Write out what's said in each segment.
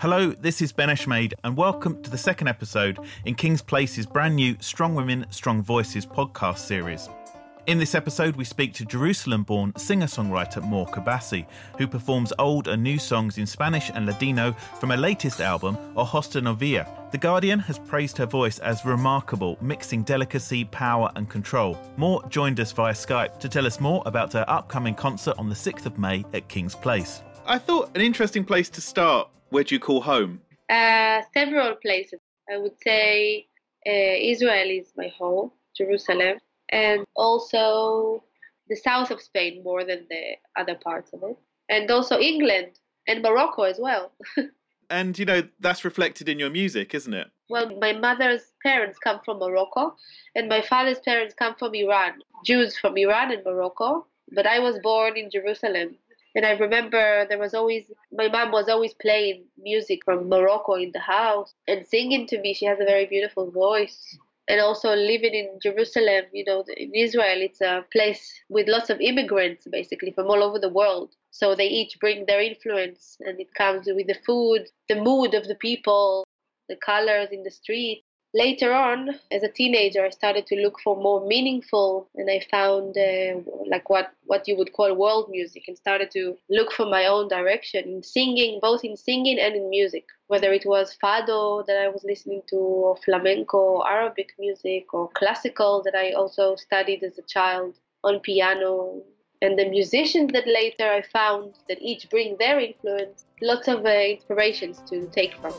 Hello, this is Ben Eshmade, and welcome to the second episode in King's Place's brand new Strong Women, Strong Voices podcast series. In this episode, we speak to Jerusalem born singer songwriter Mor Karbasi, who performs old and new songs in Spanish and Ladino from her latest album, Ojos de Novia. The Guardian has praised her voice as remarkable, mixing delicacy, power, and control. Mor joined us via Skype to tell us more about her upcoming concert on the 6th of May at King's Place. I thought an interesting place to start. Where do you call home? Uh, several places. I would say uh, Israel is my home, Jerusalem and also the south of Spain more than the other parts of it, and also England and Morocco as well. and you know that's reflected in your music, isn't it? Well, my mother's parents come from Morocco, and my father's parents come from Iran. Jews from Iran and Morocco, but I was born in Jerusalem. And I remember there was always, my mom was always playing music from Morocco in the house and singing to me. She has a very beautiful voice and also living in Jerusalem, you know, in Israel, it's a place with lots of immigrants basically from all over the world. So they each bring their influence, and it comes with the food, the mood of the people, the colors in the street later on as a teenager i started to look for more meaningful and i found uh, like what what you would call world music and started to look for my own direction in singing both in singing and in music. Whether it was fado that i was listening to or flamenco arabic music or classical that i also studied as a child on piano. And the musicians that later i found that each bring their influence lots of uh, inspirations to take from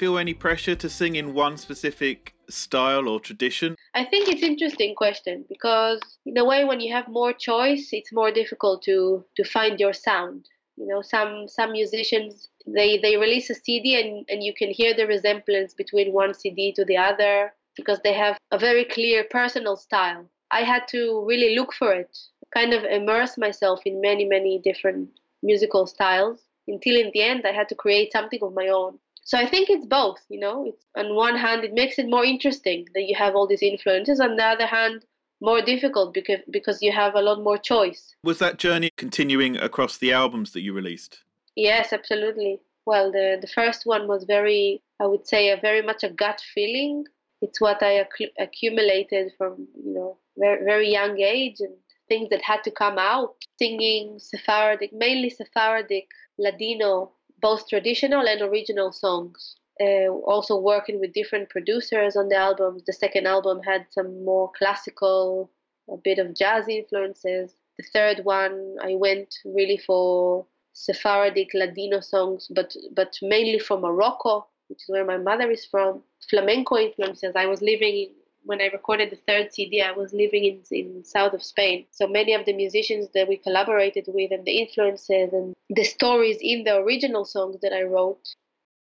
feel any pressure to sing in one specific style or tradition? I think it's interesting question because in a way when you have more choice, it's more difficult to to find your sound. You know, some some musicians they they release a CD and and you can hear the resemblance between one CD to the other because they have a very clear personal style. I had to really look for it, kind of immerse myself in many many different musical styles until in the end I had to create something of my own. So I think it's both, you know. It's, on one hand, it makes it more interesting that you have all these influences. On the other hand, more difficult because because you have a lot more choice. Was that journey continuing across the albums that you released? Yes, absolutely. Well, the the first one was very, I would say, a very much a gut feeling. It's what I acc- accumulated from you know very very young age and things that had to come out. Singing Sephardic, mainly Sephardic, Ladino both traditional and original songs. Uh, also working with different producers on the albums. The second album had some more classical, a bit of jazz influences. The third one, I went really for Sephardic Ladino songs, but but mainly from Morocco, which is where my mother is from. Flamenco influences. I was living when I recorded the third CD, I was living in, in south of Spain. So many of the musicians that we collaborated with and the influences and the stories in the original songs that I wrote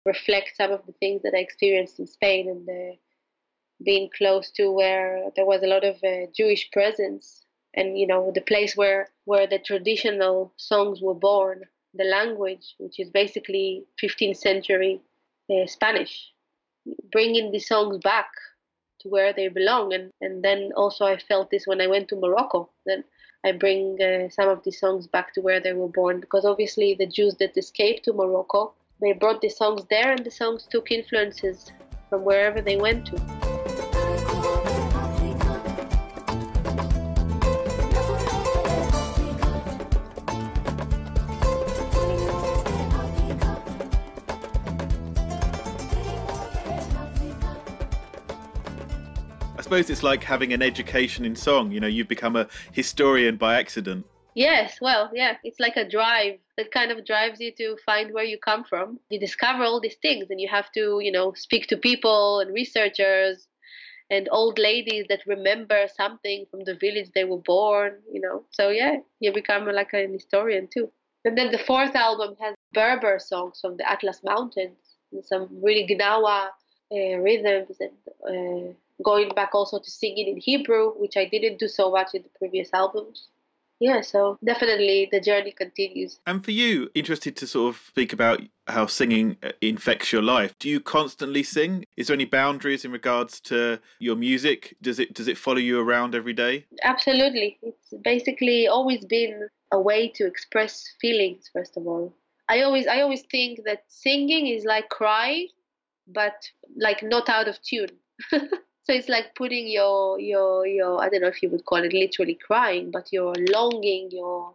reflect some of the things that I experienced in Spain and the, being close to where there was a lot of uh, Jewish presence and you know the place where where the traditional songs were born, the language, which is basically 15th century uh, Spanish, bringing the songs back to where they belong. And, and then also I felt this when I went to Morocco. Then I bring uh, some of these songs back to where they were born because obviously the Jews that escaped to Morocco, they brought the songs there and the songs took influences from wherever they went to. Suppose it's like having an education in song. You know, you've become a historian by accident. Yes, well, yeah, it's like a drive that kind of drives you to find where you come from. You discover all these things and you have to, you know, speak to people and researchers and old ladies that remember something from the village they were born, you know. So, yeah, you become like an historian too. And then the fourth album has Berber songs from the Atlas Mountains and some really Gnawa uh, rhythms and uh, going back also to singing in Hebrew, which I didn't do so much in the previous albums. Yeah, so definitely the journey continues. And for you, interested to sort of speak about how singing uh, infects your life. Do you constantly sing? Is there any boundaries in regards to your music? Does it does it follow you around every day? Absolutely. It's basically always been a way to express feelings first of all. I always I always think that singing is like crying but like not out of tune. So it's like putting your your your I don't know if you would call it literally crying, but your longing, your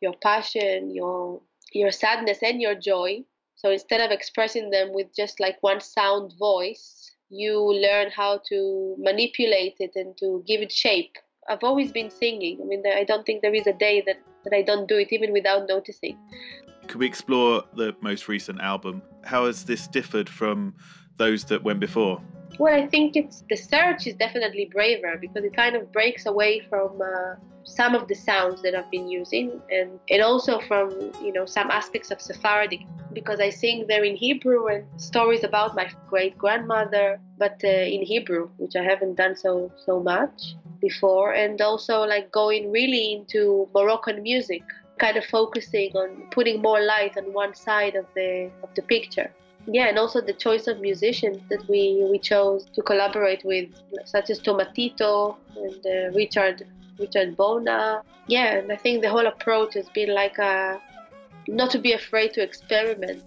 your passion, your your sadness and your joy. So instead of expressing them with just like one sound voice, you learn how to manipulate it and to give it shape. I've always been singing. I mean, I don't think there is a day that, that I don't do it, even without noticing. Could we explore the most recent album? How has this differed from those that went before? Well, I think it's the search is definitely braver because it kind of breaks away from uh, some of the sounds that I've been using, and and also from you know some aspects of Sephardic because I sing there in Hebrew and stories about my great grandmother, but uh, in Hebrew, which I haven't done so so much before, and also like going really into Moroccan music, kind of focusing on putting more light on one side of the of the picture yeah, and also the choice of musicians that we, we chose to collaborate with, such as Tomatito and uh, Richard Richard Bona. Yeah, and I think the whole approach has been like a, not to be afraid to experiment.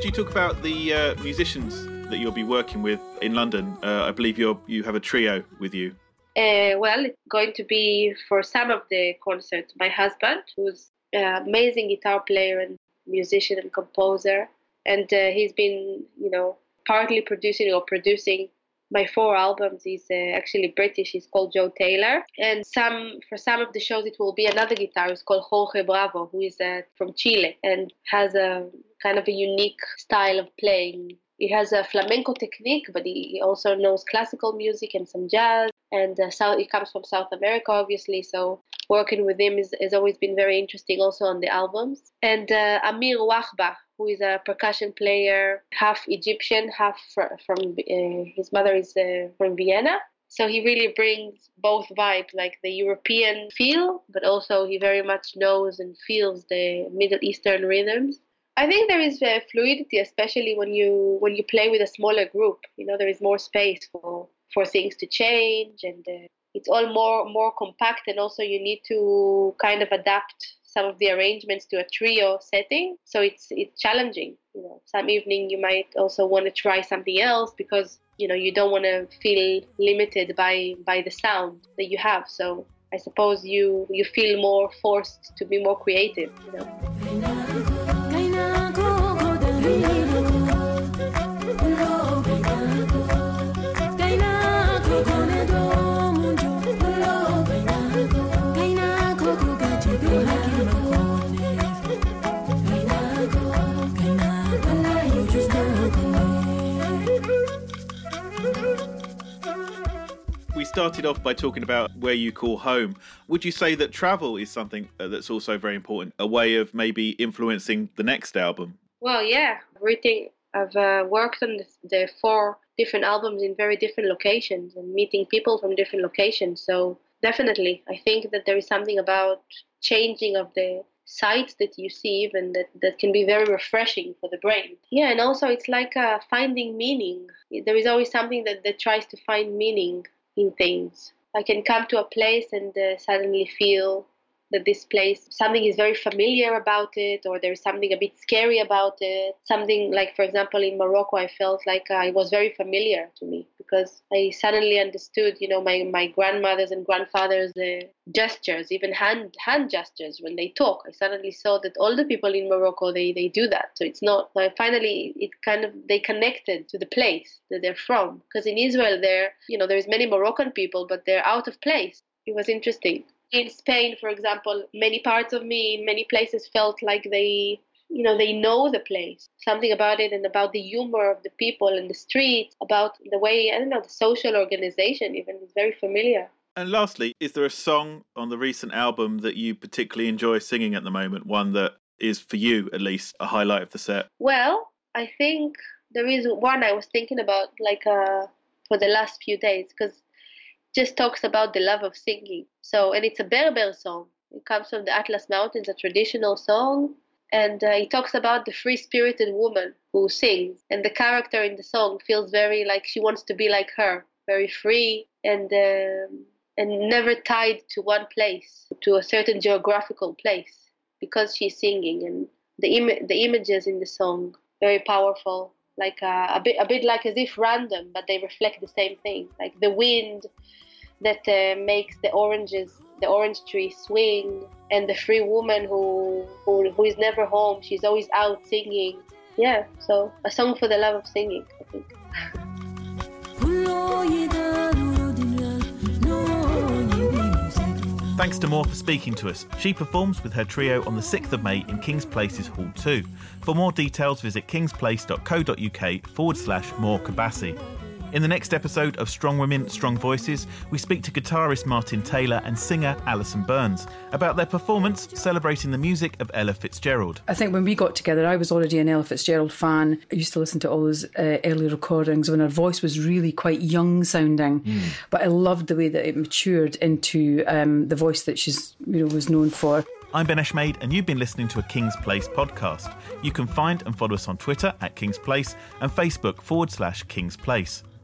Talk about the uh, musicians that you'll be working with in London? Uh, I believe you you have a trio with you. Uh, well, it's going to be for some of the concerts. My husband, who's an amazing guitar player and musician and composer, and uh, he's been, you know, partly producing or producing my four albums is uh, actually British. He's called Joe Taylor, and some for some of the shows it will be another guitarist called Jorge Bravo, who is uh, from Chile and has a kind of a unique style of playing. He has a flamenco technique, but he also knows classical music and some jazz. And uh, South, he comes from South America, obviously. So working with him is, has always been very interesting, also on the albums. And uh, Amir Wahba, who is a percussion player, half Egyptian, half fr- from uh, his mother is uh, from Vienna. So he really brings both vibes, like the European feel, but also he very much knows and feels the Middle Eastern rhythms. I think there is uh, fluidity, especially when you when you play with a smaller group. You know, there is more space for for things to change, and uh, it's all more more compact. And also, you need to kind of adapt some of the arrangements to a trio setting. So it's it's challenging. You know, some evening you might also want to try something else because you know you don't want to feel limited by by the sound that you have. So I suppose you you feel more forced to be more creative. You know. Started off by talking about where you call home. Would you say that travel is something uh, that's also very important, a way of maybe influencing the next album? Well, yeah. Everything I've uh, worked on the, four different albums in very different locations and meeting people from different locations. So definitely, I think that there is something about changing of the sights that you see even that, that can be very refreshing for the brain yeah and also it's like uh, finding meaning there is always something that, that tries to find meaning in things. I can come to a place and uh, suddenly feel that this place something is very familiar about it or there's something a bit scary about it. Something like for example in morocco i felt like uh, it was very familiar to me because i suddenly understood you know my, my grandmothers and grandfathers uh, gestures even hand hand gestures when they talk. I suddenly saw that all the people in morocco they, they do that. So it's not uh, finally it kind of they connected to the place that they're from. Because in israel there you know there's many moroccan people but they're out of place. It was interesting in Spain, for example, many parts of me in many places felt like they, you know, they know the place, something about it, and about the humor of the people in the streets, about the way I don't know the social organization even is very familiar. And lastly, is there a song on the recent album that you particularly enjoy singing at the moment? One that is for you at least a highlight of the set? Well, I think there is one I was thinking about like uh, for the last few days because just talks about the love of singing. So, and it's a Berber song. It comes from the Atlas Mountains, a traditional song, and uh, it talks about the free-spirited woman who sings. And the character in the song feels very like she wants to be like her, very free and um, and never tied to one place, to a certain geographical place, because she's singing. And the Im- the images in the song very powerful like uh, a bit a bit like as if random, but they reflect the same thing. Like the wind that uh, makes the oranges, the orange tree swing, and the free woman who, who who is never home. She's always out singing. Yeah, so a song for the love of singing, I think. Thanks to Mor for speaking to us. She performs with her trio on the 6th of May in King's Place's Hall 2. For more details, visit kingsplace.co.uk forward slash Mor Karbasi. In the next episode of Strong Women, Strong Voices, we speak to guitarist Martin Taylor and singer Alison Burns about their performance celebrating the music of Ella Fitzgerald. I think when we got together, I was already an Ella Fitzgerald fan. I used to listen to all those uh, early recordings when her voice was really quite young sounding, mm. but I loved the way that it matured into um, the voice that she's you know was known for. I'm Ben Eshmade, and you've been listening to a King's Place podcast. You can find and follow us on Twitter at King's Place and Facebook forward slash King's Place.